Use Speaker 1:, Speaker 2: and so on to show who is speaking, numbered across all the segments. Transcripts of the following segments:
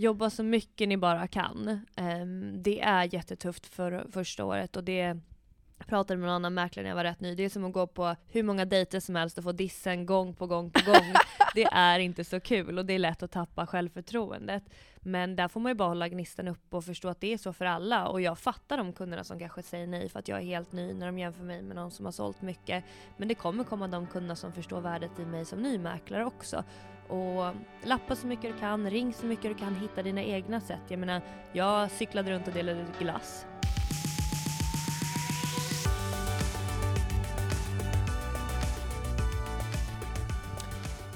Speaker 1: jobba så mycket ni bara kan. Ehm, det är jättetufft för första året och det jag pratade med en annan mäklare när jag var rätt ny. Det är som att gå på hur många dejter som helst och få dissen gång på gång på gång. det är inte så kul och det är lätt att tappa självförtroendet. Men där får man ju bara hålla gnistan upp och förstå att det är så för alla. Och jag fattar de kunderna som kanske säger nej för att jag är helt ny när de jämför mig med någon som har sålt mycket. Men det kommer komma de kunderna som förstår värdet i mig som ny mäklare också. Och lappa så mycket du kan, ring så mycket du kan, hitta dina egna sätt. Jag menar, jag cyklade runt och delade ut glass.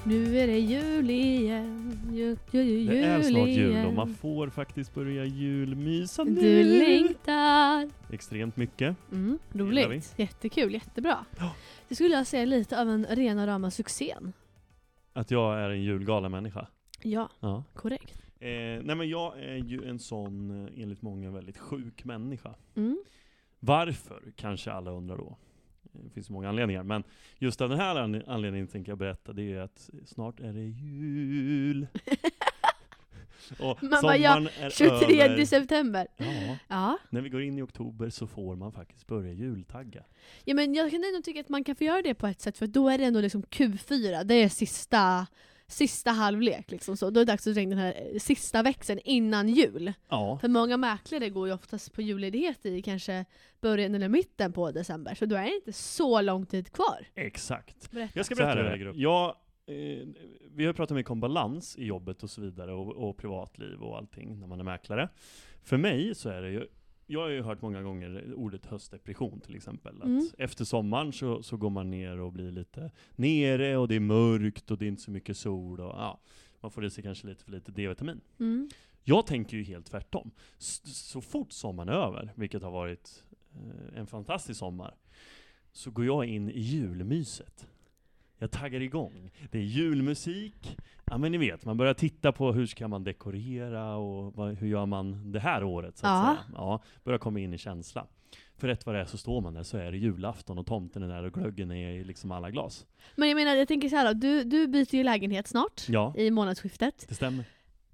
Speaker 1: Nu är det jul igen, jul, jul, jul
Speaker 2: Det är snart jul och man får faktiskt börja julmysa nu.
Speaker 1: Du längtar.
Speaker 2: Extremt mycket.
Speaker 3: Mm, roligt. Jättekul, jättebra.
Speaker 2: Ja.
Speaker 3: Det skulle jag säga lite av en rena rama succén.
Speaker 2: Att jag är en julgalen människa.
Speaker 3: Ja,
Speaker 2: Ja.
Speaker 3: korrekt.
Speaker 2: Eh, nej men jag är ju en sån, eh, enligt många, väldigt sjuk människa.
Speaker 3: Mm.
Speaker 2: Varför, kanske alla undrar då. Det finns många anledningar, men just av den här an- anledningen tänker jag berätta, det är att snart är det jul. och
Speaker 3: Man bara, ja,
Speaker 2: sommaren är
Speaker 3: 23
Speaker 2: över.
Speaker 3: september.
Speaker 2: Ja,
Speaker 3: Ja.
Speaker 2: när vi går in i oktober så får man faktiskt börja jultagga.
Speaker 3: ja, men jag kan ändå tycka att man kan få göra det på ett sätt, för då är det ändå liksom Q4, det är sista, sista halvlek. Liksom så. Då är det dags att dra in den här eh, sista växeln innan jul.
Speaker 2: Ja,
Speaker 3: För många mäklare går ju oftast på julledighet i kanske början eller mitten på december, så då är det inte så lång tid kvar.
Speaker 2: exakt.
Speaker 3: Berätta.
Speaker 2: Jag ska
Speaker 4: Så här
Speaker 2: berätta
Speaker 4: är det.
Speaker 2: jag eh, vi har pratat mycket om balans i jobbet och så vidare, och, och privatliv och allting när man är mäklare. För mig så är det ju, jag har ju hört många gånger ordet höstdepression till exempel. Att
Speaker 3: Mm.
Speaker 2: Efter sommaren så, så går man ner och blir lite nere och det är mörkt och det är inte så mycket sol och ja, man får i sig kanske lite för lite D-vitamin.
Speaker 3: Mm.
Speaker 2: Jag tänker ju helt tvärtom. S- Så fort sommaren är över, vilket har varit eh, en fantastisk sommar, så går jag in i julmyset. Jag taggar igång. Det är julmusik. Ja men ni vet, man börjar titta på hur ska man dekorera och vad, hur gör man det här året så att
Speaker 3: Ja.
Speaker 2: säga. Ja, börjar komma in i känsla. För rätt vad det är så står man där så är det julafton och tomten är där och glöggen är i liksom alla glas.
Speaker 3: Men jag menar, jag tänker så här då, du, du byter ju lägenhet snart,
Speaker 2: Ja,
Speaker 3: i månadsskiftet.
Speaker 2: det stämmer.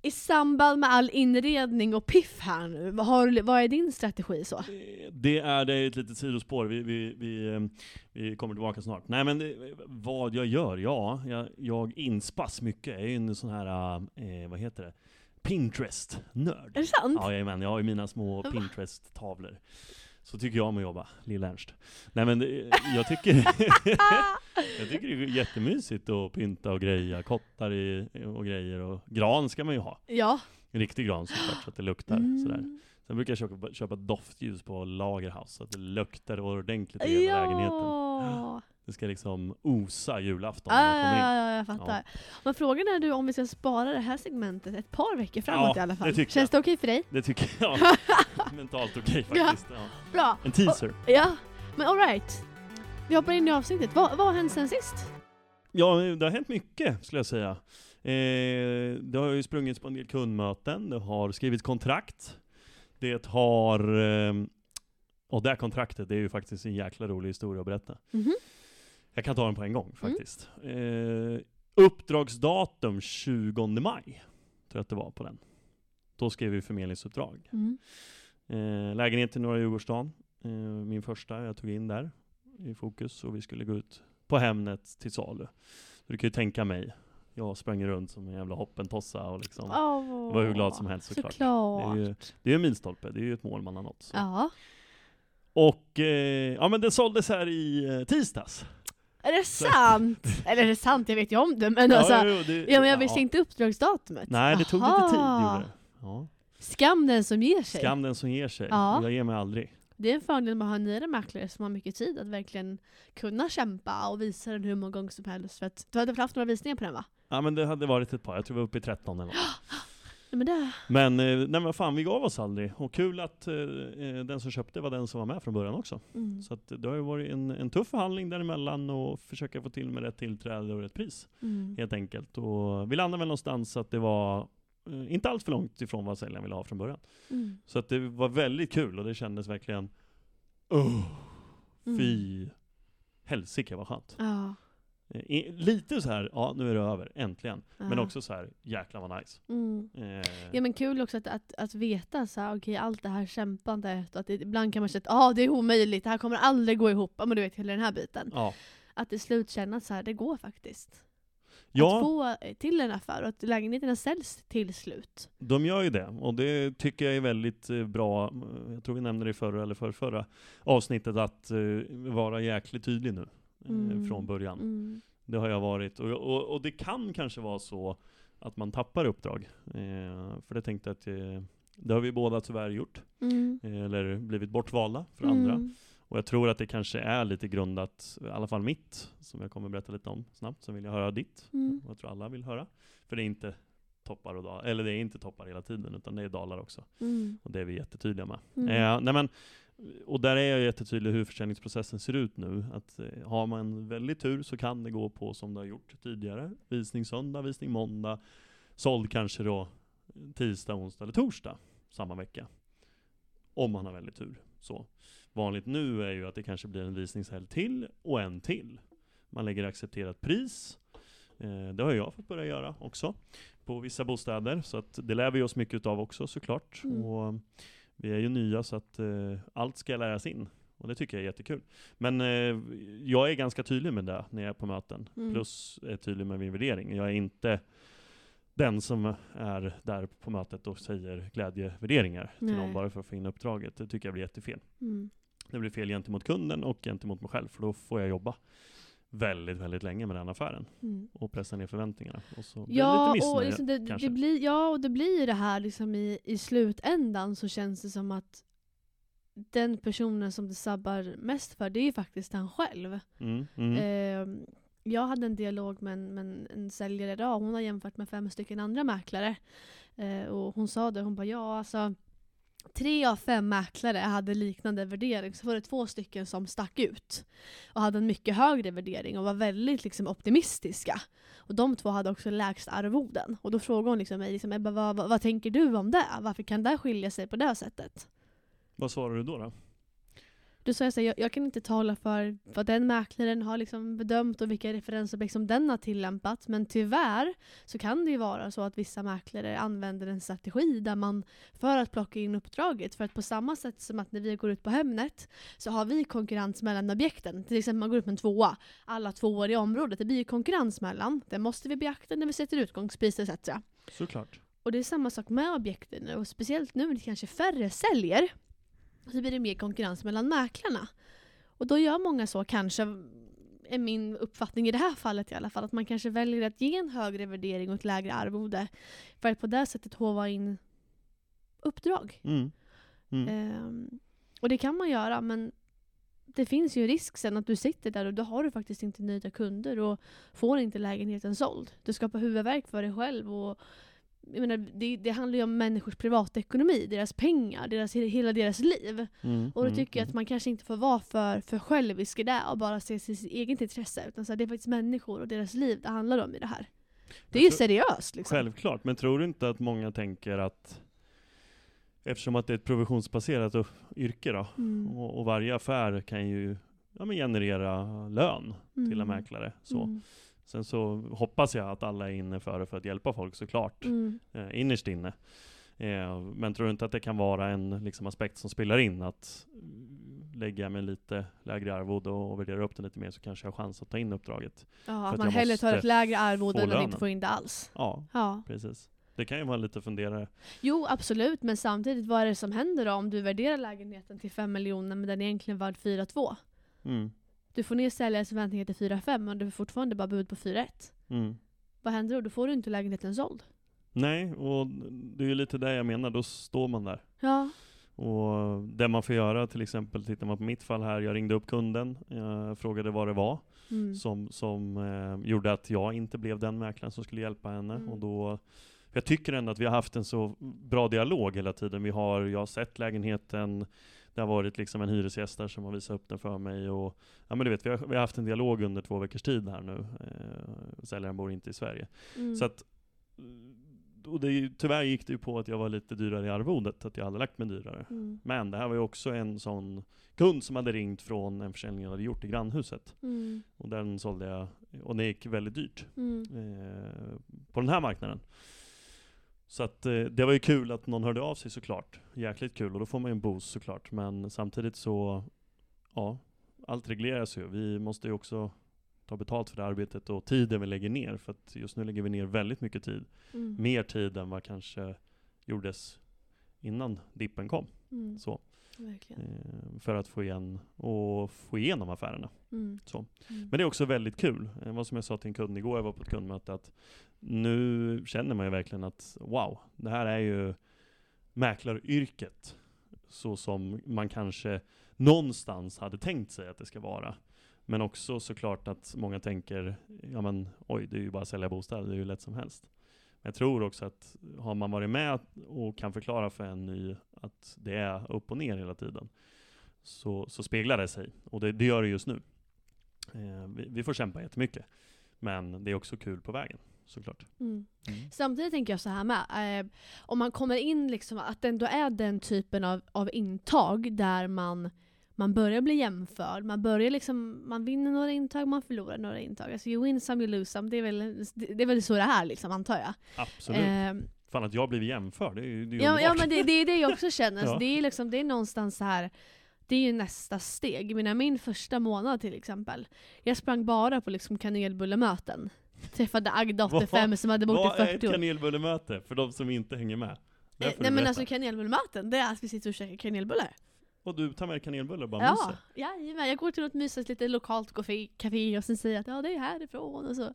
Speaker 3: I samband med all inredning och piff här nu, vad, har, vad är din strategi så?
Speaker 2: Det är det är ett litet sidospår, vi, vi, vi, eh, vi kommer tillbaka snart. Nej men det, vad jag gör? Ja, jag, jag inspass mycket. Jag är ju en sån här, eh, vad heter det? Pinterest-nörd.
Speaker 3: Är det sant?
Speaker 2: Ja, jajamän, jag har ju mina små? Pinterest-tavlor. Så tycker jag om att jobba, Lill-Ernst. Nej men det, jag tycker, jag tycker det är jättemysigt att pynta och greja, kottar i, och grejer och gran ska man ju ha.
Speaker 3: Ja.
Speaker 2: En riktig gran såklart, så att det luktar sådär.
Speaker 3: Mm.
Speaker 2: Sen brukar jag köpa, köpa doftljus på Lagerhaus så att det luktar ordentligt i hela lägenheten. Det ska liksom osa julafton när man kommer in.
Speaker 3: ja, ja, jag fattar. Men frågan är du om vi ska spara det här segmentet ett par veckor framåt
Speaker 2: Ja,
Speaker 3: i alla fall.
Speaker 2: det tycker
Speaker 3: Känns det okej för dig?
Speaker 2: Det tycker jag mentalt okej faktiskt. Ja.
Speaker 3: Bra!
Speaker 2: En teaser.
Speaker 3: Ja, men alright. Vi hoppar in i avsnittet. Vad, vad har hänt sen sist?
Speaker 2: Ja, det har hänt mycket skulle jag säga. Eh, det har ju sprungits på en del kundmöten, det har skrivits kontrakt. Det har... Eh, och det här kontraktet, det är ju faktiskt en jäkla rolig historia att berätta.
Speaker 3: Mhm.
Speaker 2: Jag kan ta den på en gång
Speaker 3: Mm.
Speaker 2: faktiskt. Eh, uppdragsdatum 20 maj, tror jag att det var på den. Då skrev vi förmedlingsuppdrag.
Speaker 3: Mm.
Speaker 2: Eh, lägenhet i Norra Djurgårdsstaden, eh, min första, jag tog in där i fokus och vi skulle gå ut på Hemnet till salu. Så du kan ju tänka mig, jag sprang runt som en jävla hoppentossa och liksom
Speaker 3: Oh,
Speaker 2: var hur glad som helst såklart.
Speaker 3: Såklart.
Speaker 2: Det är ju det är ju en milstolpe, det är ju ett mål man har nått. Så.
Speaker 3: Ja.
Speaker 2: Och eh, ja men det såldes här i eh, tisdags.
Speaker 3: Är det sant? Eller är det sant? Jag vet ju om det, men alltså...
Speaker 2: ja, jo, det,
Speaker 3: Ja men jag visste inte uppdragsdatumet.
Speaker 2: Nej, det tog
Speaker 3: Aha.
Speaker 2: lite tid gjorde det. Ja.
Speaker 3: Skam den som ger sig.
Speaker 2: Skam den som ger sig.
Speaker 3: Ja.
Speaker 2: Jag ger mig aldrig.
Speaker 3: Det är en fördel med att ha nyare mäklare som har mycket tid att verkligen kunna kämpa och visa den hur många gånger som helst. För att du hade väl haft några visningar på den va?
Speaker 2: Ja men det hade varit ett par, jag tror vi var uppe i 13 eller något.
Speaker 3: Men det...
Speaker 2: Men, eh, nej men fan, vi gav oss aldrig. Och kul att eh, eh, den som köpte var den som var med från början också.
Speaker 3: Mm.
Speaker 2: Så att det har ju varit en, en tuff förhandling däremellan och försöka få till med rätt tillträde och rätt pris.
Speaker 3: Mm.
Speaker 2: Helt enkelt. Och vi landade väl någonstans att det var eh, inte allt för långt ifrån vad säljaren ville ha från början.
Speaker 3: Mm.
Speaker 2: Så att det var väldigt kul och det kändes verkligen oh,
Speaker 3: Mm.
Speaker 2: Fy helsike vad skönt.
Speaker 3: Ja.
Speaker 2: Eh, lite så här, ja nu är det över, äntligen. Men
Speaker 3: Ja.
Speaker 2: också så här, jäklar vad nice.
Speaker 3: Mm.
Speaker 2: Eh,
Speaker 3: Ja men kul också att, att, att veta så här, okej allt det här kämpandet att det, ibland kan man känna att ah, det är omöjligt, det här kommer aldrig gå ihop. Ja men du vet hela den här biten.
Speaker 2: ja.
Speaker 3: Att till slut känna att så här, det går faktiskt. Att
Speaker 2: ja,
Speaker 3: få eh, till en affär och att lägenheterna säljs till slut.
Speaker 2: de gör ju det. Och det tycker jag är väldigt eh, bra. Jag tror vi nämnde det i förra eller för förra avsnittet, att vara jäkligt tydlig nu. Eh,
Speaker 3: Mm.
Speaker 2: Från början.
Speaker 3: Mm.
Speaker 2: Det har jag varit. Och, och, och det kan kanske vara så att man tappar uppdrag. Eh, för det tänkte jag att eh, det har vi båda tyvärr gjort.
Speaker 3: Mm.
Speaker 2: Eh, eller blivit bortvalda för andra.
Speaker 3: Mm.
Speaker 2: Och jag tror att det kanske är lite grundat, i alla fall mitt, som jag kommer berätta lite om snabbt. Sen vill jag höra ditt.
Speaker 3: Mm.
Speaker 2: Jag tror alla vill höra. För det är inte toppar och dalar, eller det är inte toppar hela tiden, utan det är dalar också.
Speaker 3: Mm.
Speaker 2: Och det är vi jättetydliga med.
Speaker 3: Mm.
Speaker 2: Eh, nej men, och där är jag jättetydlig hur försäljningsprocessen ser ut nu. Att eh, har man väldigt tur så kan det gå på som det har gjort tidigare. Visning söndag, visning måndag. Såld kanske då tisdag, onsdag eller torsdag samma vecka. Om man har väldigt tur. Så. Vanligt nu är ju att det kanske blir en visningshelg till och en till. Man lägger accepterat pris. Eh, det har jag fått börja göra också. På vissa bostäder. Så att det lär vi oss mycket av också såklart.
Speaker 3: Mm.
Speaker 2: Och vi är ju nya så att eh, allt ska läras in. Och det tycker jag är jättekul. Men eh, jag är ganska tydlig med det när jag är på möten.
Speaker 3: Mm.
Speaker 2: Plus är tydlig med min värdering. Jag är inte den som är där på mötet och säger glädjevärderingar till
Speaker 3: Nej.
Speaker 2: någon bara för att få in uppdraget. Det tycker jag blir jättefel.
Speaker 3: Mm.
Speaker 2: Det blir fel gentemot kunden och gentemot mig själv, för då får jag jobba väldigt, väldigt länge med den affären
Speaker 3: Mm.
Speaker 2: och pressa ner förväntningarna. Och så blir
Speaker 3: Ja,
Speaker 2: det lite
Speaker 3: och liksom det, det blir, ja, och det blir ju det här liksom i, i slutändan så känns det som att den personen som det sabbar mest för, det är ju faktiskt han själv.
Speaker 2: Mm, mm,
Speaker 3: Ehm, jag hade en dialog med en, med en säljare idag, hon har jämfört med fem stycken andra mäklare. Eh, och hon sa det, hon bara ja alltså Tre av fem mäklare hade liknande värdering, så var det två stycken som stack ut. Och hade en mycket högre värdering och var väldigt liksom, optimistiska. Och de två hade också lägst arvoden. Och då frågade hon liksom mig, liksom, Ebba, vad, vad, vad tänker du om det? Varför kan det skilja sig på det sättet?
Speaker 2: Vad svarade du då? då?
Speaker 3: Då sa här, jag, jag kan inte tala för vad den mäklaren har liksom bedömt och vilka referensobjekt som den har tillämpat. Men tyvärr så kan det ju vara så att vissa mäklare använder en strategi där man för att plocka in uppdraget. För att på samma sätt som att när vi går ut på Hemnet så har vi konkurrens mellan objekten. Till exempel man går ut med en tvåa. Alla tvåor i området. Det blir ju konkurrens mellan. Det måste vi beakta när vi sätter utgångspris etc.
Speaker 2: Såklart.
Speaker 3: Och det är samma sak med objekten nu. Och speciellt nu när det kanske färre säljer så blir det mer konkurrens mellan mäklarna. Och då gör många så, kanske, är min uppfattning i det här fallet i alla fall, att man kanske väljer att ge en högre värdering och ett lägre arvode för att på det sättet hova in uppdrag.
Speaker 2: Mm. Mm.
Speaker 3: Ehm, och det kan man göra, men det finns ju risk sen att du sitter där och då har du faktiskt inte nöjda kunder och får inte lägenheten såld. Du skapar huvudvärk för dig själv och jag menar, det, det handlar ju om människors privatekonomi, deras pengar, deras, hela deras liv.
Speaker 2: Mm.
Speaker 3: Och då
Speaker 2: mm,
Speaker 3: tycker jag att man kanske inte får vara för, för självisk i det och bara se sitt eget intresse. Utan så här, det är faktiskt människor och deras liv det handlar om i det här. Det är ju seriöst liksom.
Speaker 2: Självklart, men tror du inte att många tänker att eftersom att det är ett provisionsbaserat yrke då,
Speaker 3: Mm.
Speaker 2: och, och varje affär kan ju ja, generera lön till en
Speaker 3: Mm.
Speaker 2: mäklare. Så. Sen så hoppas jag att alla är inne för det för att hjälpa folk såklart,
Speaker 3: Mm.
Speaker 2: eh, innerst inne. Eh, men tror du inte att det kan vara en liksom, aspekt som spelar in? Att mm, lägga med lite lägre arvode och värdera upp det lite mer så kanske jag har chans att ta in uppdraget.
Speaker 3: Ja,
Speaker 2: att
Speaker 3: att man
Speaker 2: jag
Speaker 3: hellre tar ett lägre arvode än att inte få in det alls.
Speaker 2: Ja,
Speaker 3: Ja.
Speaker 2: precis. Det kan ju vara lite funderare.
Speaker 3: Jo, absolut. Men samtidigt, vad är det som händer då om du värderar lägenheten till 5 miljoner men den är egentligen värd 4,2?
Speaker 2: Mm.
Speaker 3: Du får ner säljarens förväntningar till 4,5 men du får fortfarande bara bud på 4,1.
Speaker 2: Mm.
Speaker 3: Vad händer då? Då får du inte lägenheten såld.
Speaker 2: Nej, och det är ju lite det jag menar, då står man där.
Speaker 3: Ja.
Speaker 2: Och det man får göra, till exempel, tittar man på mitt fall här, jag ringde upp kunden, jag frågade vad det var
Speaker 3: Mm.
Speaker 2: som, som eh, gjorde att jag inte blev den mäklaren som skulle hjälpa henne.
Speaker 3: Mm.
Speaker 2: Och då, jag tycker ändå att vi har haft en så bra dialog hela tiden. Vi har, jag har sett lägenheten, det har varit liksom en hyresgäst där som har visat upp den för mig. Och, ja, men du vet, vi, har, vi har haft en dialog under två veckors tid här nu. Eh, säljaren bor inte i Sverige.
Speaker 3: Mm.
Speaker 2: Så att, och det tyvärr gick det ju på att jag var lite dyrare i arvodet, att jag hade lagt mig dyrare.
Speaker 3: Mm.
Speaker 2: Men det här var ju också en sån kund som hade ringt från en försäljning jag hade gjort i grannhuset.
Speaker 3: Mm.
Speaker 2: Och den sålde jag och det gick väldigt dyrt
Speaker 3: Mm.
Speaker 2: eh, på den här marknaden. Så att eh, det var ju kul att någon hörde av sig såklart. Jäkligt kul och då får man ju en boost såklart. Men samtidigt så, ja, allt regleras ju. Vi måste ju också ta betalt för det arbetet och tiden vi lägger ner. För att just nu lägger vi ner väldigt mycket tid.
Speaker 3: Mm.
Speaker 2: Mer tid än vad kanske gjordes innan dippen kom.
Speaker 3: Mm.
Speaker 2: Så,
Speaker 3: Verkligen.
Speaker 2: eh, för att få igen och få igenom affärerna.
Speaker 3: Mm.
Speaker 2: Så.
Speaker 3: Mm.
Speaker 2: Men det är också väldigt kul. Det var som jag sa till en kund igår, jag var på ett kundmöte, att nu känner man ju verkligen att wow, det här är ju mäklaryrket så som man kanske någonstans hade tänkt sig att det ska vara. Men också såklart att många tänker, ja men oj, det är ju bara att sälja bostäder, det är ju lätt som helst. Men jag tror också att har man varit med och kan förklara för en ny att det är upp och ner hela tiden, så, så speglar det sig. Och det, det gör det just nu. Eh, vi, vi får kämpa jättemycket. Men det är också kul på vägen, såklart.
Speaker 3: Mm. Samtidigt tänker jag så här med. Eh, om man kommer in liksom, att det ändå är den typen av, av intag där man, man börjar bli jämförd. Man börjar liksom, man vinner några intag, man förlorar några intag. Alltså you win some, you lose some. Det är väl, det är väl så det är liksom, antar jag.
Speaker 2: Absolut.
Speaker 3: Eh,
Speaker 2: Fan att jag blivit jämförd, det är ju det är
Speaker 3: ja, ja men det, det är det jag också känner. Så
Speaker 2: Ja.
Speaker 3: det, är liksom, det är någonstans så här. Det är ju nästa steg. Menar, min första månad till exempel. Jag sprang bara på liksom kanelbullemöten. Träffade Agda, 85, som hade bott i
Speaker 2: Vad är
Speaker 3: 40
Speaker 2: ett
Speaker 3: år.
Speaker 2: kanelbullemöte, för de som inte hänger med?
Speaker 3: Eh, Nej men
Speaker 2: berätta.
Speaker 3: alltså kanelbullemöten, det är att vi sitter och käkar kanelbullar.
Speaker 2: Och du tar med kanelbullar och bara
Speaker 3: Ja,
Speaker 2: myser?
Speaker 3: jajamän. Jag går till något mysigt litet lokalt café, café och sen säger jag att ja det är härifrån och så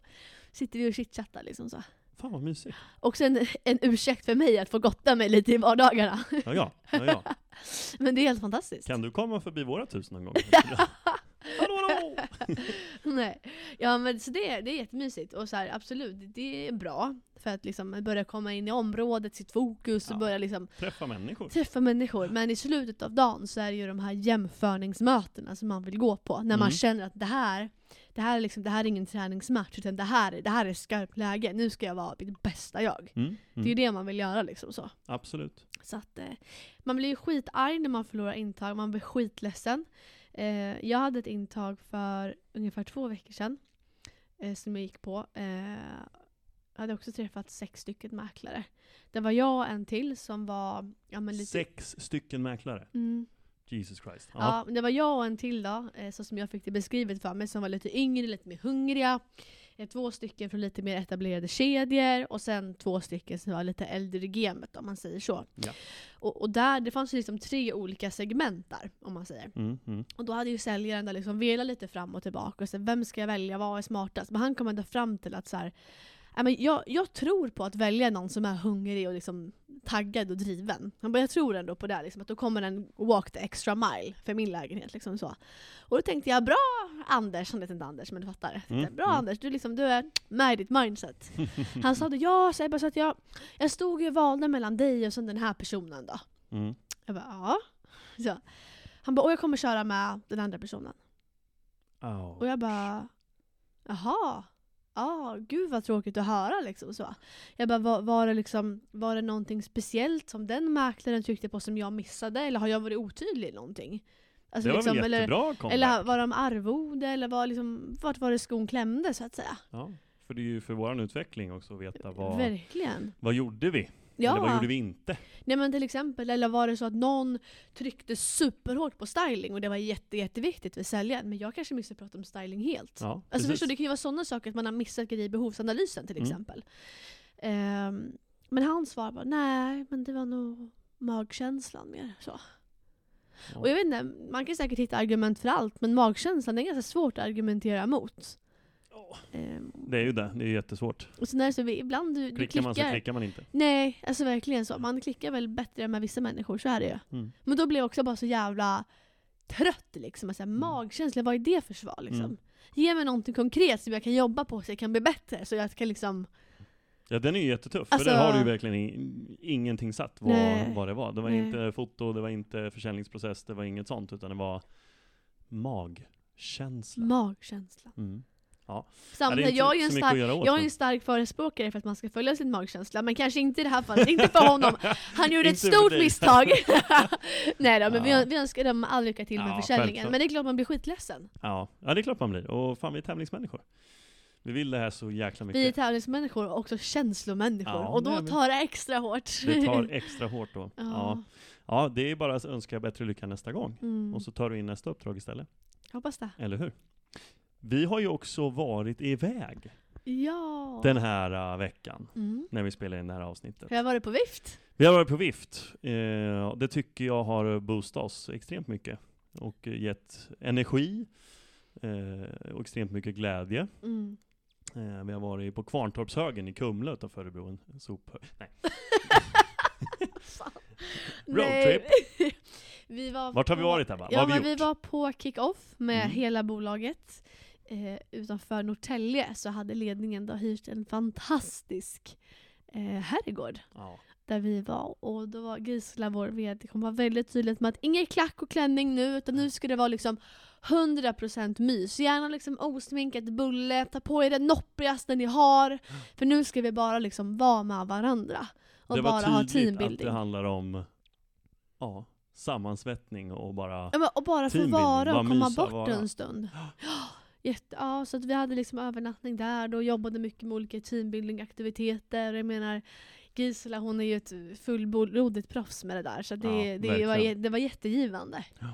Speaker 3: sitter vi och chitchattar liksom så.
Speaker 2: Fan vad mysigt.
Speaker 3: Också en, en ursäkt för mig att få gotta mig lite i vardagarna.
Speaker 2: Ja, ja, ja, ja.
Speaker 3: Men det är helt fantastiskt.
Speaker 2: Kan du komma förbi våra hus någon gång? hallå, hallå!
Speaker 3: Nej. Ja men så det, är- det är jättemysigt och så här, absolut, det är bra. För att liksom börja komma in i området, sitt fokus och
Speaker 2: Ja.
Speaker 3: börja liksom
Speaker 2: Träffa människor.
Speaker 3: träffa människor. Men i slutet av dagen så är det ju de här jämförningsmötena som man vill gå på. När man
Speaker 2: Mm.
Speaker 3: känner att det här, det här, är liksom, det här är ingen träningsmatch utan det här, är- det här är skarpt läge. Nu ska jag vara mitt bästa jag.
Speaker 2: Mm,
Speaker 3: Det är ju
Speaker 2: mm.
Speaker 3: det man vill göra liksom så.
Speaker 2: Absolut.
Speaker 3: Så att, eh, man blir ju skitarg när man förlorar intag, man blir skitledsen. Eh, jag hade ett intag för ungefär två veckor sedan eh, som jag gick på. Eh, jag hade också träffat sex stycken mäklare. Det var jag och en till som var ja, men lite...
Speaker 2: Sex stycken mäklare.
Speaker 3: Mm.
Speaker 2: Jesus Christ. Ja.
Speaker 3: Det var jag och en till då, eh, så som jag fick det beskrivet för mig, som var lite yngre, lite mer hungriga. Två stycken från lite mer etablerade kedjor och sen två stycken som var lite äldre i gamet om man säger så.
Speaker 2: Ja.
Speaker 3: Och, och där, det fanns ju liksom tre olika segment där, om man säger.
Speaker 2: Mm, mm.
Speaker 3: Och då hade ju säljaren där liksom velat lite fram och tillbaka och så, vem ska jag välja, vad är smartast? Men han kom ändå fram till att så här, "Ja, men jag, jag tror på att välja någon som är hungrig och liksom taggad och driven. Han bara, jag tror ändå på det, liksom, att då kommer den walk the extra mile för min lägenhet. Liksom så. Och då tänkte jag, bra Anders, han heter inte Anders men du fattar.
Speaker 2: Mm,
Speaker 3: Bra
Speaker 2: mm.
Speaker 3: Anders, du, liksom, du är med i ditt mindset. Han sa det, ja, så jag, bara, så att jag, jag stod ju och valde mellan dig och sen den här personen då.
Speaker 2: Mm.
Speaker 3: Jag bara, ja. Så. Han bara, och jag kommer köra med den andra personen.
Speaker 2: Au.
Speaker 3: Och jag bara, jaha. Ja, gud vad tråkigt att höra liksom så. Jag bara, var, var, det liksom, var det någonting speciellt som den mäklaren tryckte på som jag missade? Eller har jag varit otydlig i någonting? Alltså,
Speaker 2: det var
Speaker 3: liksom,
Speaker 2: väl
Speaker 3: eller,
Speaker 2: jättebra comeback?
Speaker 3: eller var de arvode? Eller var liksom, vart var det skon klämde så att säga?
Speaker 2: Ja, för det är ju för vår utveckling också att veta vad,
Speaker 3: Verkligen.
Speaker 2: vad gjorde vi?
Speaker 3: Ja.
Speaker 2: Eller vad gjorde vi inte?
Speaker 3: Nej men till exempel, eller var det så att någon tryckte superhårt på styling och det var jätte, jätteviktigt för säljaren, men jag kanske missade att prata om styling helt.
Speaker 2: Ja,
Speaker 3: Alltså
Speaker 2: precis.
Speaker 3: förstår det kan ju vara sådana saker att man har missat grejer i behovsanalysen till
Speaker 2: Mm.
Speaker 3: exempel. Ehm, men hans svar var nej, men det var nog magkänslan mer så.
Speaker 2: Ja.
Speaker 3: Och jag vet inte, man kan säkert hitta argument för allt, men magkänslan är ganska svårt att argumentera emot. Ehm,
Speaker 2: Det är ju det, det är jättesvårt.
Speaker 3: och sen är det så, ibland du, du
Speaker 2: Klickar man så
Speaker 3: klickar.
Speaker 2: klickar man inte.
Speaker 3: Nej, alltså verkligen så. Man klickar väl bättre med vissa människor, så är det ju.
Speaker 2: Mm.
Speaker 3: Men då blir jag också bara så jävla trött liksom. Alltså, magkänsla, vad är det för svar liksom?
Speaker 2: Mm.
Speaker 3: Ge mig någonting konkret som jag kan jobba på så jag kan bli bättre. Så jag kan liksom...
Speaker 2: Ja den är ju jättetuff,
Speaker 3: Alltså-
Speaker 2: för där har du ju verkligen ingenting satt vad,
Speaker 3: Nej.
Speaker 2: vad det var. Det var
Speaker 3: Nej.
Speaker 2: inte foto, det var inte försäljningsprocess, det var inget sånt, utan det var magkänsla.
Speaker 3: Magkänsla.
Speaker 2: Mm. Ja.
Speaker 3: Samtidigt, jag är ju en
Speaker 2: mycket
Speaker 3: stark, jag är
Speaker 2: men-
Speaker 3: en stark förespråkare för att man ska följa sin magkänsla, men kanske inte i det här fallet, inte för honom. Han gjorde ett stort misstag. Nej då, men
Speaker 2: Ja.
Speaker 3: vi, vi önskar dem all lycka till med
Speaker 2: Ja,
Speaker 3: försäljningen.
Speaker 2: självklart.
Speaker 3: Men det är klart man blir skitledsen.
Speaker 2: Ja. ja, det är klart man blir. Och fan, vi är tävlingsmänniskor. Vi vill det här så jäkla
Speaker 3: Vi är
Speaker 2: mycket.
Speaker 3: tävlingsmänniskor och också känslomänniskor.
Speaker 2: Ja,
Speaker 3: och då
Speaker 2: vi.
Speaker 3: tar det extra hårt.
Speaker 2: Det tar extra hårt då.
Speaker 3: ja.
Speaker 2: Ja. ja, det är bara att önska bättre lycka nästa gång.
Speaker 3: Mm.
Speaker 2: Och så tar du in nästa uppdrag istället.
Speaker 3: Hoppas det.
Speaker 2: Eller hur? Vi har ju också varit iväg
Speaker 3: Ja.
Speaker 2: den här uh, veckan,
Speaker 3: Mm.
Speaker 2: när vi spelar in det här avsnittet.
Speaker 3: Jag har varit på vift.
Speaker 2: Vi har varit på vift. Eh, det tycker jag har boostat oss extremt mycket. Och gett energi, eh, och extremt mycket glädje.
Speaker 3: Mm.
Speaker 2: Eh, vi har varit på Kvarntorpshögen i Kumla utanför Örebro, en sophög. Nej. Roadtrip.
Speaker 3: Vi var
Speaker 2: Vart har vi varit Ebba?
Speaker 3: Ja,
Speaker 2: Vad har vi
Speaker 3: vi
Speaker 2: gjort?
Speaker 3: var på kick-off med
Speaker 2: Mm.
Speaker 3: hela bolaget. Eh, utanför Norrtälje så hade ledningen då hyrt en fantastisk eh, herrgård
Speaker 2: Ja.
Speaker 3: där vi var. Och då var Gisela, vår VD, kom vara väldigt tydligt med att ingen klack och klänning nu utan nu ska det vara liksom 100% mys. Gärna liksom osminkat bulle, ta på er det nopprigaste ni har. För nu ska vi bara liksom vara med varandra. Och
Speaker 2: Det var
Speaker 3: bara ha
Speaker 2: tydligt att
Speaker 3: teambuilding.
Speaker 2: det handlar om ja, sammansvettning och bara
Speaker 3: Ja, men, och bara få
Speaker 2: Teambuilding,
Speaker 3: vara och komma
Speaker 2: mysa,
Speaker 3: bort
Speaker 2: vara.
Speaker 3: en stund. Jätte, ja, så att vi hade liksom övernattning där och jobbade mycket med olika teambuilding-aktiviteter. Jag menar, Gisela hon är ju ett fullblodigt proffs med det där så det,
Speaker 2: Ja,
Speaker 3: det, var, det var jättegivande.
Speaker 2: Ja.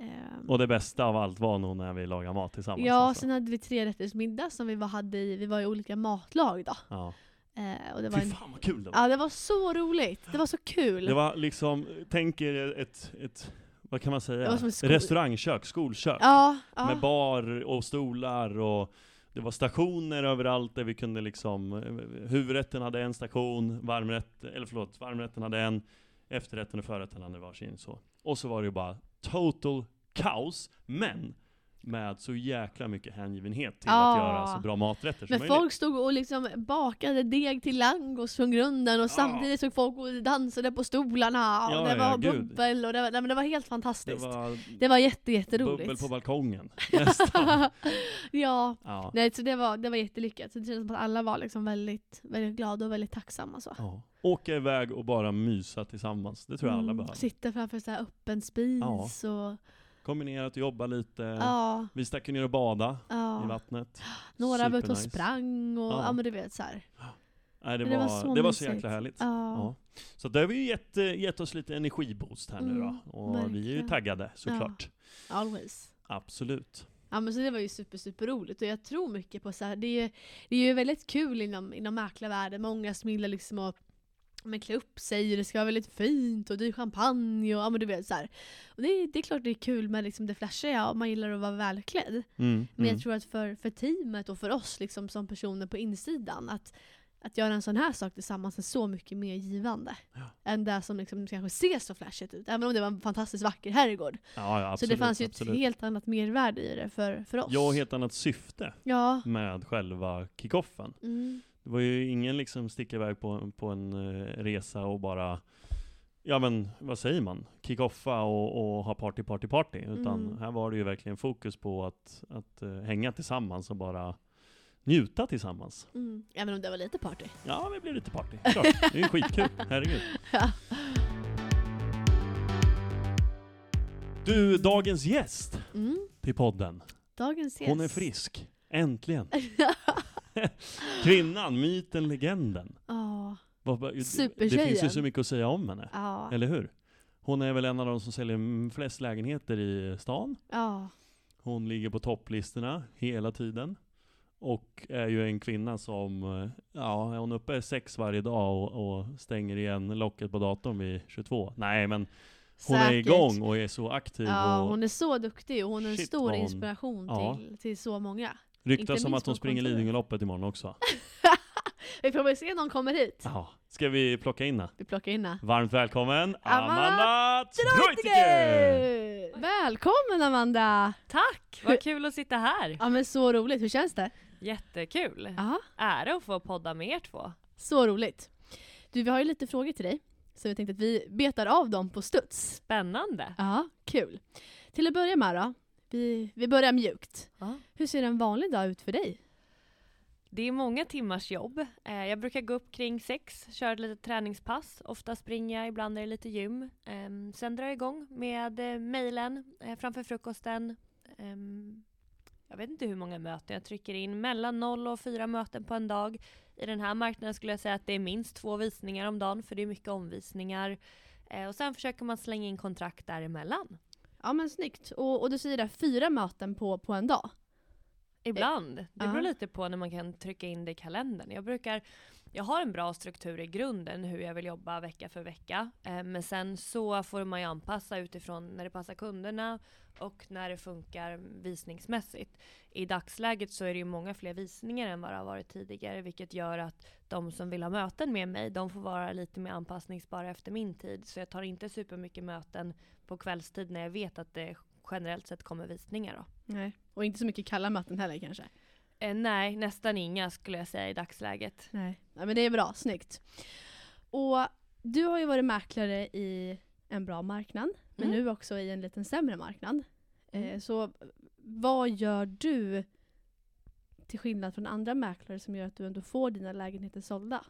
Speaker 3: Ehm,
Speaker 2: Och det bästa av allt var nog när vi lagade mat tillsammans.
Speaker 3: ja,
Speaker 2: alltså.
Speaker 3: sen hade vi trerättersmiddag som vi var, hade i, vi var i olika matlag då.
Speaker 2: ja.
Speaker 3: Ehm, och det var
Speaker 2: Fy fan vad kul det var!
Speaker 3: ja, det var så roligt. Det var så kul.
Speaker 2: Det var liksom, tänk er ett, ett vad kan man säga? Restaurangkök, skolkök.
Speaker 3: ja, ja.
Speaker 2: Med bar och stolar och det var stationer överallt där vi kunde liksom, eh, huvudrätten hade en station, varmrätt, eller förlåt, varmrätten hade en, efterrätten och förrätten hade varsin så. Och så var det ju bara total kaos, men med så jäkla mycket hängivenhet till
Speaker 3: Ja.
Speaker 2: att göra så bra maträtter som
Speaker 3: Men folk stod och liksom bakade deg till langos från grunden och
Speaker 2: Ja.
Speaker 3: samtidigt såg folk och dansade på stolarna och
Speaker 2: Ja,
Speaker 3: det var bubbel och det var, nej, men det var helt
Speaker 2: det
Speaker 3: fantastiskt. Det var,
Speaker 2: var
Speaker 3: jätte, jätteroligt.
Speaker 2: bubbel på balkongen, nästan.
Speaker 3: ja,
Speaker 2: Ja.
Speaker 3: nej, så det var, det var jättelyckat. Så det kändes som att alla var liksom väldigt, väldigt glada och väldigt tacksamma. Så.
Speaker 2: ja. Åka iväg och bara mysa tillsammans, det tror jag alla
Speaker 3: Mm,
Speaker 2: behöver.
Speaker 3: Sitta framför så här öppen spis och
Speaker 2: Kombinerat, jobba lite.
Speaker 3: ja,
Speaker 2: Vi stack ner och bada i
Speaker 3: ja.
Speaker 2: vattnet.
Speaker 3: Några var ute och sprang och
Speaker 2: Ja.
Speaker 3: ja. men du vet så här.
Speaker 2: Nej, det,
Speaker 3: det
Speaker 2: var,
Speaker 3: var så
Speaker 2: det var så jäkla härligt. Ja. Så det har vi ju gett, eh, gett oss lite energiboost här nu
Speaker 3: Mm,
Speaker 2: då. Och vi är ju
Speaker 3: verkligen.
Speaker 2: taggade såklart.
Speaker 3: Always.
Speaker 2: Absolut.
Speaker 3: Ja men så det var ju super, super roligt och jag tror mycket på så här, det är ju, det är ju väldigt kul inom, inom mäklarvärlden, många som gillar liksom att men, klä upp sig det ska vara väldigt fint och det är champagne och ja men du vet så här. Och det, är- det är klart det är kul med liksom det flashiga och man gillar att vara välklädd.
Speaker 2: Mm,
Speaker 3: Men
Speaker 2: mm.
Speaker 3: jag tror att för, för teamet och för oss liksom som personer på insidan att att göra en sån här sak tillsammans är så mycket mer givande.
Speaker 2: Ja.
Speaker 3: Än det som liksom kanske ser så flashigt ut. Även om det var en fantastiskt vacker herrgård.
Speaker 2: Ja, ja,
Speaker 3: så
Speaker 2: absolut,
Speaker 3: det fanns ju
Speaker 2: absolut.
Speaker 3: ett helt annat mervärde i det för, för oss.
Speaker 2: Ja, och helt annat syfte med själva kickoffen.
Speaker 3: Mm.
Speaker 2: Det var ju ingen liksom sticka iväg på, på en eh, resa och bara Ja men vad säger man? Kickoffa och, och ha party, party, party. Utan
Speaker 3: Mm.
Speaker 2: här var det ju verkligen fokus på att, att eh, hänga tillsammans och bara njuta tillsammans.
Speaker 3: Mm. Även om det var lite party.
Speaker 2: Ja, det blev lite party. Klart. Det är ju skitkul. Herregud.
Speaker 3: Ja.
Speaker 2: Du, dagens gäst
Speaker 3: Mm.
Speaker 2: till podden.
Speaker 3: Dagens gäst.
Speaker 2: Hon är frisk. Äntligen. Kvinnan, myten, legenden.
Speaker 3: Ja.
Speaker 2: Det finns ju så mycket att säga om henne.
Speaker 3: Ja.
Speaker 2: Eller hur? Hon är väl en av de som säljer flest lägenheter i stan.
Speaker 3: Ja.
Speaker 2: Hon ligger på topplistorna hela tiden. Och är ju en kvinna som, eh, ja, är hon uppe sex varje dag och, och stänger igen locket på datorn vid 22? Nej, men hon är
Speaker 3: Säkert.
Speaker 2: igång och är så aktiv
Speaker 3: Ja,
Speaker 2: och
Speaker 3: hon är så duktig och hon är en
Speaker 2: Shit,
Speaker 3: stor
Speaker 2: hon-
Speaker 3: inspiration
Speaker 2: Ja.
Speaker 3: till, till så många.
Speaker 2: Ryktas
Speaker 3: minst
Speaker 2: att hon springer. Lidingöloppet imorgon också.
Speaker 3: Vi får väl se när hon kommer hit.
Speaker 2: Ja, ska vi plocka in henne?
Speaker 3: Vi plockar in henne.
Speaker 2: Varmt välkommen
Speaker 3: Amanda
Speaker 2: Amanda Treutiger!
Speaker 3: Välkommen Amanda!
Speaker 1: Tack! Vad kul att sitta här.
Speaker 3: Ja men så roligt, hur känns det?
Speaker 1: Jättekul.
Speaker 3: Ja,
Speaker 1: Ära att få podda med er två.
Speaker 3: så roligt. Du, vi har ju lite frågor till dig. Så vi tänkte att vi betar av dem på studs.
Speaker 1: Spännande.
Speaker 3: Ja, kul. Till att börja med då, vi, vi börjar mjukt.
Speaker 1: Ja.
Speaker 3: Hur ser en vanlig dag ut för dig?
Speaker 1: Det är många timmars jobb. Eh, Jag brukar gå upp kring sex, köra ett litet träningspass. Ofta springer jag, ibland är det lite gym. Ehm, Sen drar jag igång med eh, mejlen eh, framför frukosten. Ehm, jag vet inte hur många möten jag trycker in, mellan noll och fyra möten på en dag. I den här marknaden skulle jag säga att det är minst två visningar om dagen för det är mycket omvisningar. Och sen försöker man slänga in kontrakt däremellan.
Speaker 3: Ja men snyggt. Och, och du säger där fyra möten på, på en dag?
Speaker 1: Ibland. Det beror lite på när man kan trycka in det i kalendern. Jag brukar jag har en bra struktur i grunden hur jag vill jobba vecka för vecka. Eh, men sen så får man ju anpassa utifrån när det passar kunderna och när det funkar visningsmässigt. I dagsläget så är det ju många fler visningar än vad det har varit tidigare vilket gör att de som vill ha möten med mig de får vara lite mer anpassningsbara efter min tid. Så jag tar inte supermycket möten på kvällstid när jag vet att det generellt sett kommer visningar. Då.
Speaker 3: Nej. Och inte så mycket kalla möten heller kanske?
Speaker 1: Eh, nej, nästan inga skulle jag säga i dagsläget.
Speaker 3: Nej. Ja, men det är bra, snyggt. Och du har ju varit mäklare i en bra marknad, men
Speaker 1: Mm.
Speaker 3: nu också i en lite sämre marknad.
Speaker 1: Mm.
Speaker 3: Eh, så vad gör du till skillnad från andra mäklare som gör att du ändå får dina lägenheter sålda?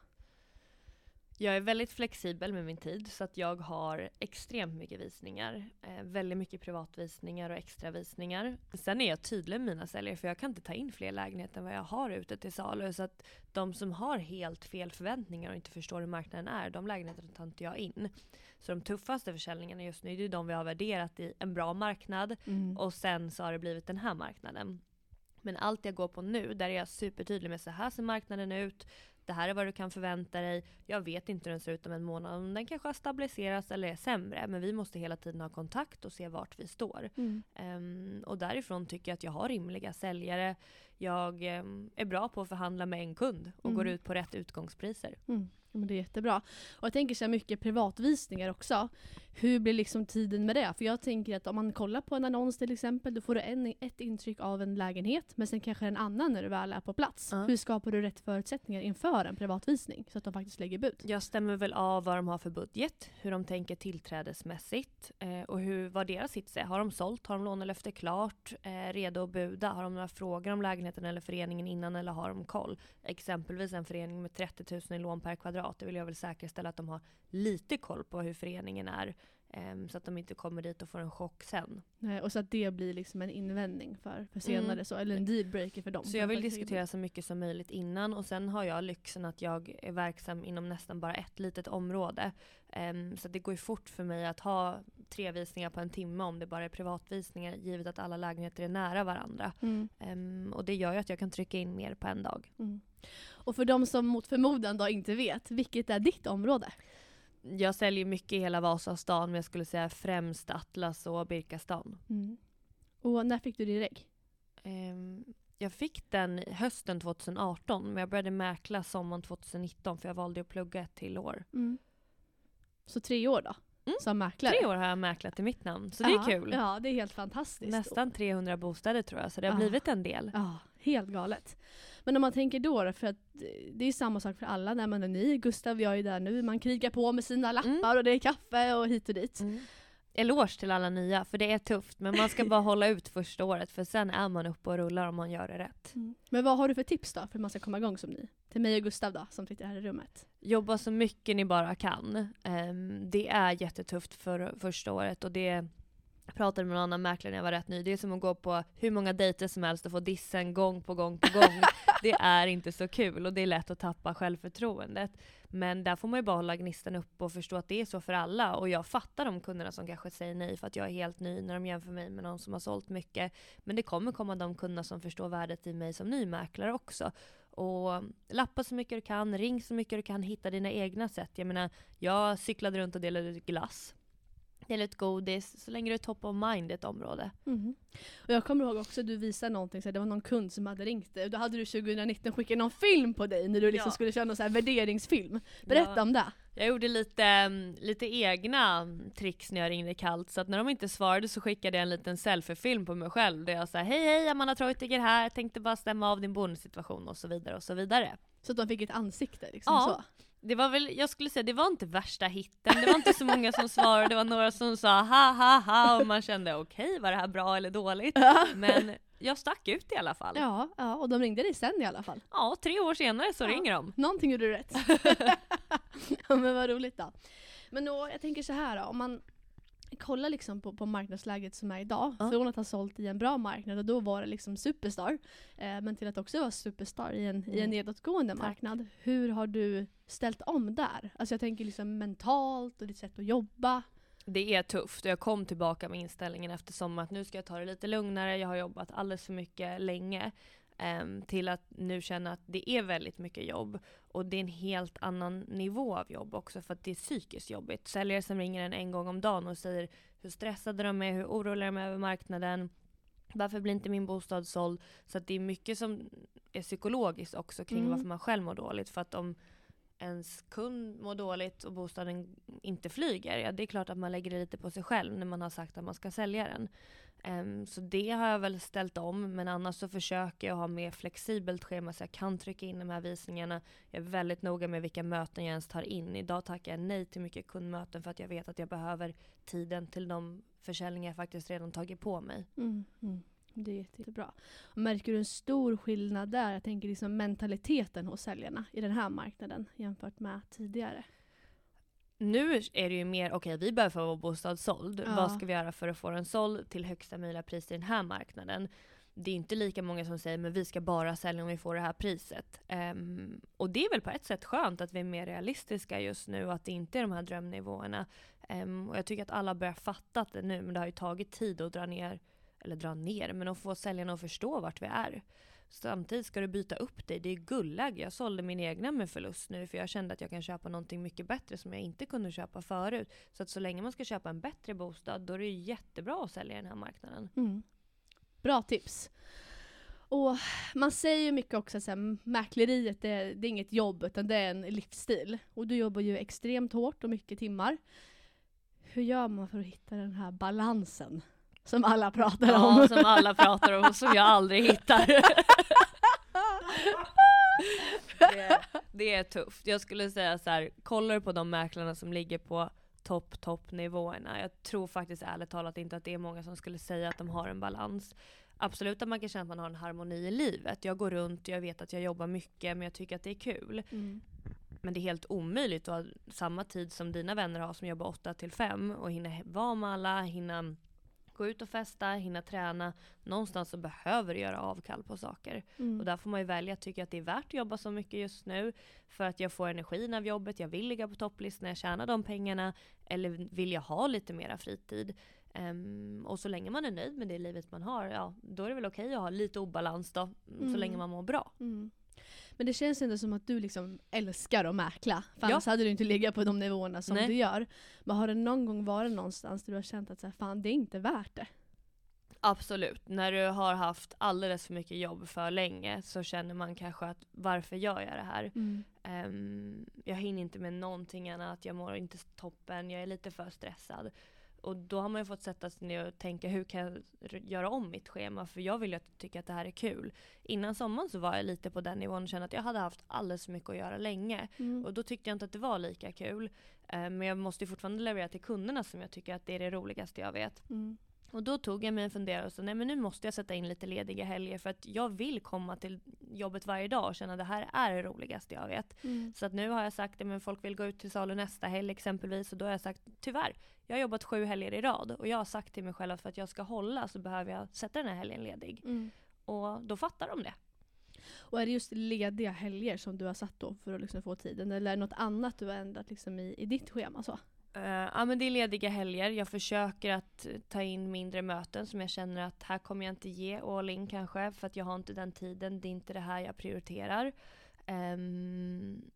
Speaker 1: Jag är väldigt flexibel med min tid så att jag har extremt mycket visningar. Eh, väldigt mycket privatvisningar och extravisningar. Sen är jag tydlig med mina säljare för jag kan inte ta in fler lägenheter än vad jag har ute till salu. Så att de som har helt fel förväntningar och inte förstår hur marknaden är, de lägenheterna tar inte jag in. Så de tuffaste försäljningarna just nu, det är de vi har värderat i en bra marknad och sen så har det blivit den här marknaden. Men allt jag går på nu, där är jag supertydlig med så här ser marknaden ut. Det här är vad du kan förvänta dig. Jag vet inte hur den ser ut om en månad. Om den kanske har stabiliserats eller är sämre. Men vi måste hela tiden ha kontakt och se vart vi står.
Speaker 3: Mm.
Speaker 1: Ehm, och därifrån tycker jag att jag har rimliga säljare. Jag ehm, är bra på att förhandla med en kund och
Speaker 3: Mm.
Speaker 1: går ut på rätt utgångspriser.
Speaker 3: Mm. Ja, men det är jättebra. Och jag tänker så här mycket privatvisningar också. Hur blir liksom tiden med det? För jag tänker att om man kollar på en annons till exempel, då får du en, ett intryck av en lägenhet, men sen kanske en annan när du väl är på plats.
Speaker 1: Ja.
Speaker 3: Hur skapar du rätt förutsättningar inför en privatvisning? Så att de faktiskt lägger bud.
Speaker 1: Jag stämmer väl av vad de har för budget, hur de tänker tillträdesmässigt eh, och hur, vad deras hits är. Har de sålt? Har de lånelöfte klart? Eh, redo att buda? Har de några frågor om lägenheten eller föreningen innan eller har de koll? Exempelvis en förening med 30 000 i lån per kvadrat. Det vill jag väl säkerställa att de har lite koll på hur föreningen är ehm, så att de inte kommer dit och får en chock sen.
Speaker 3: Nej, och så att det blir liksom en invändning för, för senare,
Speaker 1: Mm.
Speaker 3: så, eller en dealbreaker för dem.
Speaker 1: Så jag vill diskutera så mycket som möjligt innan och sen har jag lyxen att jag är verksam inom nästan bara ett litet område. Ehm, så det går ju fort för mig att ha tre visningar på en timme om det bara är privatvisningar givet att alla lägenheter är nära varandra.
Speaker 3: Mm.
Speaker 1: Ehm, och det gör ju att jag kan trycka in mer på en dag.
Speaker 3: Mm. Och för de som mot förmodan då inte vet, vilket är ditt område?
Speaker 1: Jag säljer mycket i hela Vasastan men jag skulle säga främst Atlas och Birkastan.
Speaker 3: Mm. Och när fick du din reg?
Speaker 1: Ehm, jag fick den hösten 2018 men jag började mäkla sommaren 2019 för jag valde att plugga ett till år.
Speaker 3: Så tre år då?
Speaker 1: Mm.
Speaker 3: Som mäklare?
Speaker 1: Tre år har jag mäklat i mitt namn, så det är
Speaker 3: ja,
Speaker 1: kul.
Speaker 3: Ja, det är helt fantastiskt.
Speaker 1: Nästan 300 bostäder tror jag, så det har
Speaker 3: Ja.
Speaker 1: blivit en del.
Speaker 3: Ja, helt galet. Men om man tänker då, för att eh, det är samma sak för alla när man är ny. Gustav, jag är där nu, man krigar på med sina lappar
Speaker 1: Mm.
Speaker 3: och det är kaffe och hit och dit.
Speaker 1: Eloge till alla nya, för det är tufft. Men man ska bara hålla ut första året, för sen är man uppe och rullar om man gör det rätt.
Speaker 3: Men vad har du för tips då för hur man ska komma igång som ny? Till mig och Gustav då, som sitter här i rummet.
Speaker 1: Jobba så mycket ni bara kan. Ehm, det är jättetufft för första året och det pratade med en annan mäklare när jag var rätt ny. Det är som att gå på hur många dejter som helst och få dissen gång på gång på gång. det är inte så kul och det är lätt att tappa självförtroendet. Men där får man ju bara hålla gnistan upp och förstå att det är så för alla. Och jag fattar de kunderna som kanske säger nej för att jag är helt ny när de jämför mig med någon som har sålt mycket. Men det kommer komma de kunderna som förstår värdet i mig som ny mäklare också. Och lappa så mycket du kan, ring så mycket du kan, hitta dina egna sätt. Jag menar, jag cyklade runt och delade ut glass. Delade ut godis, så länge du är top of mind i ett område.
Speaker 3: Och jag kommer ihåg också att du visade någonting, så här, det var någon kund som hade ringt dig. Då hade du 2019 skickat någon film på dig när du liksom
Speaker 1: Ja.
Speaker 3: skulle köra någon så här värderingsfilm. Berätta
Speaker 1: Ja.
Speaker 3: om det.
Speaker 1: Jag gjorde lite, mm, lite egna mm, tricks när jag ringde kallt, så att när de inte svarade så skickade jag en liten selfiefilm på mig själv där jag sa hej hej Amanda Treutiger här, tänkte bara stämma av din boendesituation och så vidare och så vidare.
Speaker 3: Så att de fick ett ansikte liksom
Speaker 1: Ja.
Speaker 3: så.
Speaker 1: Det var väl, jag skulle säga, det var inte värsta hitten, det var inte så många som svarade, det var några som sa ha ha ha och man kände okej, var det här bra eller dåligt? Men jag stack ut i alla fall.
Speaker 3: Ja, ja, och de ringde dig sen i alla fall.
Speaker 1: Ja, tre år senare så
Speaker 3: Ja.
Speaker 1: ringer de.
Speaker 3: Någonting gjorde du rätt. ja, men vad roligt då. Men då, jag tänker så här då, om man kolla liksom på, på marknadsläget som är idag.
Speaker 1: Ja.
Speaker 3: Från att ha sålt i en bra marknad och då var det liksom superstar. Eh, men till att också vara superstar i en, i en
Speaker 1: Mm.
Speaker 3: nedåtgående
Speaker 1: Tack.
Speaker 3: marknad. Hur har du ställt om där? Alltså jag tänker liksom mentalt och ditt sätt att jobba.
Speaker 1: Det är tufft och jag kom tillbaka med inställningen eftersom att nu ska jag ta det lite lugnare, jag har jobbat alldeles för mycket länge. Ehm, till att nu känna att det är väldigt mycket jobb. Och det är en helt annan nivå av jobb också för att det är psykiskt jobbigt. Säljare som ringer en en gång om dagen och säger hur stressade de är, hur oroliga de är över marknaden. Varför blir inte min bostad såld? Så att det är mycket som är psykologiskt också kring
Speaker 3: Mm.
Speaker 1: varför man själv mår dåligt. För att om ens kund mår dåligt och bostaden inte flyger, ja det är klart att man lägger det lite på sig själv när man har sagt att man ska sälja den. Um, så det har jag väl ställt om, men annars så försöker jag ha mer flexibelt schema så jag kan trycka in de här visningarna. Jag är väldigt noga med vilka möten jag ens tar in. Idag tackar jag nej till mycket kundmöten för att jag vet att jag behöver tiden till de försäljningar jag faktiskt redan tagit på mig.
Speaker 3: Mm, mm. Det är jätte- jättebra. Och märker du en stor skillnad där? Jag tänker liksom mentaliteten hos säljarna i den här marknaden jämfört med tidigare.
Speaker 1: Nu är det ju mer, okej vi behöver få vår bostad såld.
Speaker 3: Ja.
Speaker 1: Vad ska vi göra för att få den såld till högsta möjliga pris i den här marknaden? Det är inte lika många som säger men vi ska bara sälja om vi får det här priset. Ehm, och det är väl på ett sätt skönt att vi är mer realistiska just nu och att det inte är de här drömnivåerna. Ehm, och jag tycker att alla börjar fatta det nu men det har ju tagit tid att dra ner, eller dra ner, men att få säljarna att förstå vart vi är. Samtidigt ska du byta upp dig. Det är guldläge. Jag sålde min egna med förlust nu för jag kände att jag kan köpa någonting mycket bättre som jag inte kunde köpa förut. Så att så länge man ska köpa en bättre bostad då är det ju jättebra att sälja i den här marknaden.
Speaker 3: Mm. Bra tips. Och man säger ju mycket också att mäkleriet det, det är inget jobb utan det är en livsstil. Och du jobbar ju extremt hårt och mycket timmar. Hur gör man för att hitta den här balansen? Som alla pratar
Speaker 1: Ja,
Speaker 3: om.
Speaker 1: som alla pratar om och som jag aldrig hittar. det, det är tufft. Jag skulle säga så här, kollar på de mäklarna som ligger på topp, topp nivåerna. Jag tror faktiskt ärligt talat inte att det är många som skulle säga att de har en balans. Absolut att man kan känna att man har en harmoni i livet. Jag går runt, jag vet att jag jobbar mycket men jag tycker att det är kul.
Speaker 3: Mm.
Speaker 1: Men det är helt omöjligt att ha samma tid som dina vänner har som jobbar 8 till 5 och hinna vara med alla, hinna gå ut och festa, hinna träna. Någonstans så behöver du göra avkall på saker.
Speaker 3: Mm.
Speaker 1: Och där får man ju välja, tycker jag att det är värt att jobba så mycket just nu för att jag får energin av jobbet, jag vill ligga på topplist när jag tjänar de pengarna eller vill jag ha lite mera fritid? Ehm, och så länge man är nöjd med det livet man har, ja då är det väl okej att ha lite obalans då,
Speaker 3: Mm.
Speaker 1: så länge man mår bra.
Speaker 3: Mm. Men det känns ändå som att du liksom älskar att mäkla. För
Speaker 1: Ja.
Speaker 3: annars hade du inte legat på de nivåerna som
Speaker 1: Nej.
Speaker 3: du gör. Men har det någon gång varit någonstans där du har känt att så här, fan det är inte värt det?
Speaker 1: Absolut. När du har haft alldeles för mycket jobb för länge så känner man kanske att varför gör jag det här? Ehm, jag hinner inte med någonting annat, jag mår inte toppen, jag är lite för stressad. Och då har man ju fått sätta sig ner och tänka hur kan jag göra om mitt schema? För jag vill ju att tycka att det här är kul. Innan sommaren så var jag lite på den nivån och kände att jag hade haft alldeles för mycket att göra länge.
Speaker 3: Mm.
Speaker 1: Och då tyckte jag inte att det var lika kul. Ehm, men jag måste ju fortfarande leverera till kunderna som jag tycker att det är det roligaste jag vet.
Speaker 3: Mm.
Speaker 1: Och då tog jag mig en funderare och sa nej men nu måste jag sätta in lite lediga helger för att jag vill komma till jobbet varje dag och känna att det här är det roligaste jag vet.
Speaker 3: Mm.
Speaker 1: Så att nu har jag sagt men folk vill gå ut till salu nästa helg exempelvis och då har jag sagt tyvärr, jag har jobbat sju helger i rad och jag har sagt till mig själv att för att jag ska hålla så behöver jag sätta den här helgen ledig.
Speaker 3: Mm.
Speaker 1: Och då fattar de det.
Speaker 3: Och är det just lediga helger som du har satt då för att liksom få tiden? Eller är det något annat du har ändrat liksom i, i ditt schema? Så?
Speaker 1: Eh, ja men det är lediga helger. Jag försöker att eh, ta in mindre möten som jag känner att här kommer jag inte ge all in kanske för att jag har inte den tiden. Det är inte det här jag prioriterar. Ehm,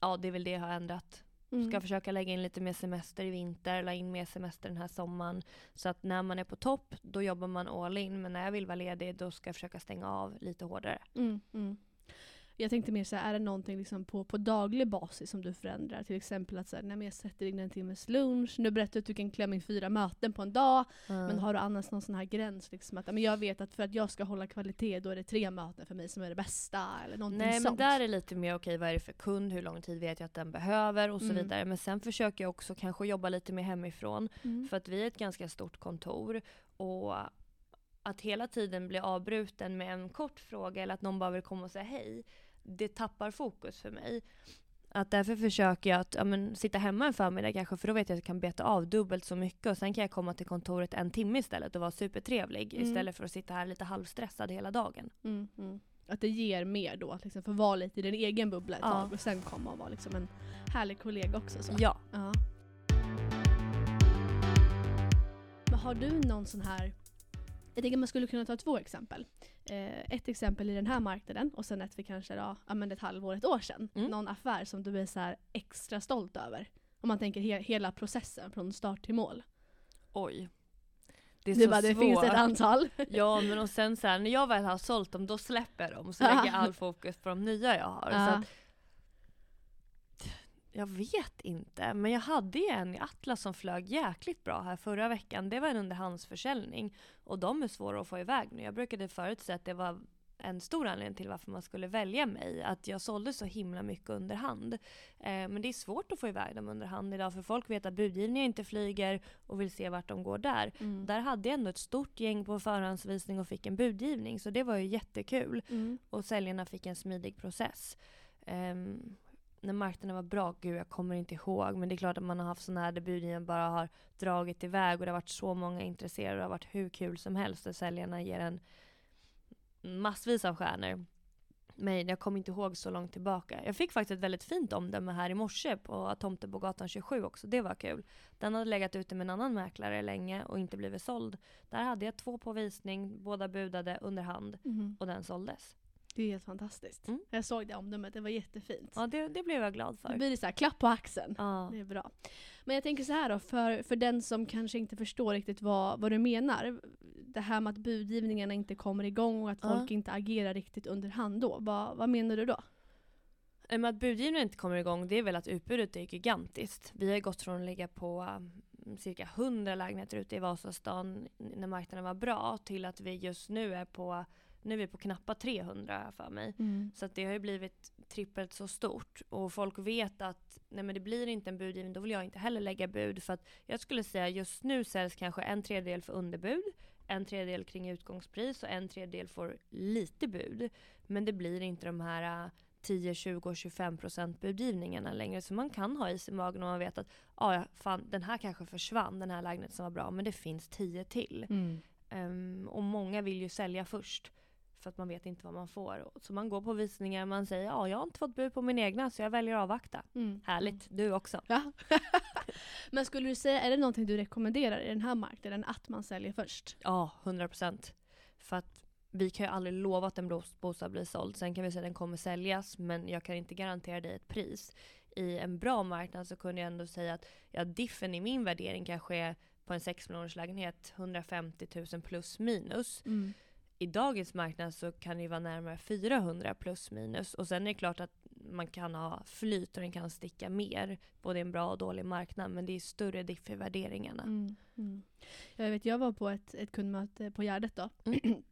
Speaker 1: ja det är väl det jag har ändrat.
Speaker 3: Mm.
Speaker 1: Ska försöka lägga in lite mer semester i vinter, la in mer semester den här sommaren. Så att när man är på topp då jobbar man all in men när jag vill vara ledig då ska jag försöka stänga av lite hårdare.
Speaker 3: Mm, mm. Jag tänkte mer så här, är det någonting liksom på, på daglig basis som du förändrar? Till exempel att så här, nej, men jag sätter in en timmes lunch. Nu berättar du att du kan klämma in fyra möten på en dag. Men har du annars någon sån här gräns? Liksom, att men jag vet att för att jag ska hålla kvalitet då är det tre möten för mig som är det bästa. Eller någonting
Speaker 1: Nej men
Speaker 3: sånt.
Speaker 1: där är lite mer okej, vad är det för kund, hur lång tid vet jag att den behöver och så
Speaker 3: Mm.
Speaker 1: vidare. Men sen försöker jag också kanske jobba lite mer hemifrån.
Speaker 3: Mm.
Speaker 1: För att vi är ett ganska stort kontor. Och att hela tiden bli avbruten med en kort fråga eller att någon bara vill komma och säga hej. Det tappar fokus för mig. Att därför försöker jag att ja, men, sitta hemma en förmiddag kanske, för då vet jag att jag kan beta av dubbelt så mycket och sen kan jag komma till kontoret en timme istället och vara supertrevlig
Speaker 3: Mm.
Speaker 1: istället för att sitta här lite halvstressad hela dagen.
Speaker 3: Mm, mm. Att det ger mer då, att liksom få vara lite i din egen bubbla ett
Speaker 1: Ja.
Speaker 3: tag och sen komma och vara liksom en härlig kollega också. Så.
Speaker 1: Ja.
Speaker 3: Ja. Men har du någon sån här... Jag tänker man skulle kunna ta två exempel. Eh, ett exempel i den här marknaden och sen ett för kanske då, ja, men ett halvår, ett år sedan.
Speaker 1: Mm.
Speaker 3: Någon affär som du är så extra stolt över. Om man tänker he- hela processen från start till mål.
Speaker 1: Oj. Det är
Speaker 3: Det,
Speaker 1: så
Speaker 3: bara, det
Speaker 1: svårt.
Speaker 3: finns ett antal.
Speaker 1: Ja men och sen så här, när jag väl har sålt dem då släpper jag dem så lägger jag all fokus på de nya jag har. Så att, jag vet inte, men jag hade ju en i Atlas som flög jäkligt bra här förra veckan. Det var en underhandsförsäljning och de är svåra att få iväg nu. Jag brukade förut säga att det var en stor anledning till varför man skulle välja mig. Att jag sålde så himla mycket under hand. Eh, men det är svårt att få iväg dem under hand idag för folk vet att budgivningen inte flyger och vill se vart de går där.
Speaker 3: Mm.
Speaker 1: Där hade jag ändå ett stort gäng på förhandsvisning och fick en budgivning så det var ju jättekul.
Speaker 3: Mm.
Speaker 1: Och säljarna fick en smidig process. Ehm, när marknaden var bra, gud jag kommer inte ihåg, men det är klart att man har haft sådana här där budgivningen bara har dragit iväg och det har varit så många intresserade och det har varit hur kul som helst och säljarna ger en massvis av stjärnor. Men jag kommer inte ihåg så långt tillbaka. Jag fick faktiskt ett väldigt fint omdöme här i morse på Tomtebogatan 27 också. Det var kul. Den hade legat ute med en annan mäklare länge och inte blivit såld. Där hade jag två på visning, båda budade under hand
Speaker 3: Mhm.
Speaker 1: och den såldes.
Speaker 3: Det är helt fantastiskt.
Speaker 1: Mm.
Speaker 3: Jag såg det omdömet, det var jättefint.
Speaker 1: Ja, det, det blev jag glad
Speaker 3: Då
Speaker 1: för.
Speaker 3: blir det så här, klapp på axeln.
Speaker 1: Ja.
Speaker 3: Det är bra. Men jag tänker så här då, för, för den som kanske inte förstår riktigt vad, vad du menar. Det här med att budgivningarna inte kommer igång och att
Speaker 1: Ja.
Speaker 3: folk inte agerar riktigt under hand då. Vad, vad menar du då?
Speaker 1: Eh, Men att budgivningen inte kommer igång, det är väl att utbudet är gigantiskt. Vi har gått från att ligga på mm, cirka 100 lägenheter ute i Vasastan när marknaden var bra till att vi just nu är på, nu är vi på knappa 300 för mig. Så att det har ju blivit trippelt så stort och folk vet att nej men det blir inte en budgivning, då vill jag inte heller lägga bud. För att jag skulle säga just nu säljs kanske en tredjedel för underbud, en tredjedel kring utgångspris och en tredjedel får lite bud. Men det blir inte de här äh, 10, 20 och 25 procent budgivningarna längre. Så man kan ha is i magen och man vet att ah, ja, fan, den här kanske försvann, den här lägenheten som var bra, men det finns 10 till. Ehm, och många vill ju sälja först. För att man vet inte vad man får. Så man går på visningar och man säger ja, jag har inte fått bud på min egna så jag väljer att avvakta.
Speaker 3: Mm.
Speaker 1: Härligt, du också.
Speaker 3: Ja. Men skulle du säga, är det någonting du rekommenderar i den här marknaden att man säljer först?
Speaker 1: Ja, 100 procent. För att vi kan ju aldrig lova att en bos- bostad blir såld. Sen kan vi säga att den kommer säljas men jag kan inte garantera dig ett pris. I en bra marknad så kunde jag ändå säga att ja, diffen i min värdering kanske är på en 6 miljoners lägenhet 150 000 plus minus. I dagens marknad så kan det ju vara närmare 400 plus minus. Och sen är det klart att man kan ha flyt och den kan sticka mer. Både i en bra och dålig marknad. Men det är större diff i värderingarna.
Speaker 3: Mm. Mm. Jag, vet, jag var på ett, ett kundmöte på Gärdet då.
Speaker 1: Mm.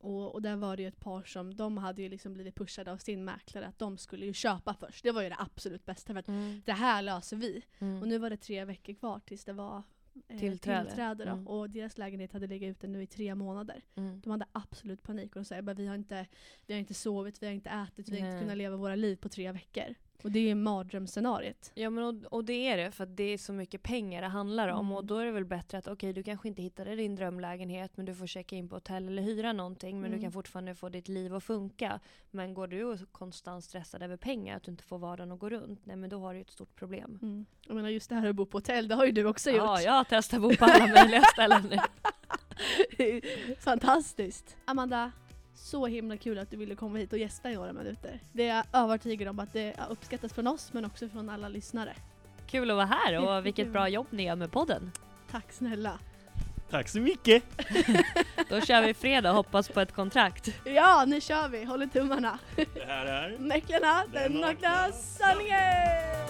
Speaker 3: och, och där var det ju ett par som, de hade ju liksom blivit pushade av sin mäklare att de skulle ju köpa först. Det var ju det absolut bästa för att
Speaker 1: Mm.
Speaker 3: det här löser vi.
Speaker 1: Mm.
Speaker 3: Och nu var det tre veckor kvar tills det var eh,
Speaker 1: Tillträde.
Speaker 3: tillträde.
Speaker 1: Mm.
Speaker 3: Och deras lägenhet hade legat ute nu i tre månader.
Speaker 1: Mm.
Speaker 3: De hade absolut panik och de sa vi har inte, vi har inte sovit, vi har inte ätit, vi har inte kunnat leva våra liv på tre veckor. Och det är mardrömsscenariet.
Speaker 1: Ja men och, och det är det för det är så mycket pengar det handlar om
Speaker 3: Mm.
Speaker 1: och då är det väl bättre att okej du kanske inte hittade din drömlägenhet men du får checka in på hotell eller hyra någonting men
Speaker 3: Mm.
Speaker 1: du kan fortfarande få ditt liv att funka. Men går du och konstant stressad över pengar, att du inte får vardagen att gå runt, nej men då har du ett stort problem.
Speaker 3: Mm. Jag menar just det här att bo på hotell, det har ju du också gjort.
Speaker 1: Ja, jag har testat att bo på alla möjliga ställen nu.
Speaker 3: Fantastiskt. Amanda, så himla kul att du ville komma hit och gästa i några minuter. Det är jag övertygad om att det uppskattas från oss men också från alla lyssnare.
Speaker 1: Kul att vara här och
Speaker 3: Jättekul.
Speaker 1: vilket bra jobb ni gör med podden.
Speaker 3: Tack snälla.
Speaker 2: Tack så mycket!
Speaker 1: Då kör vi fredag och hoppas på ett kontrakt.
Speaker 3: Ja, nu kör vi. Håller tummarna.
Speaker 2: Det här är
Speaker 3: Mäklarna, den nakna sanningen!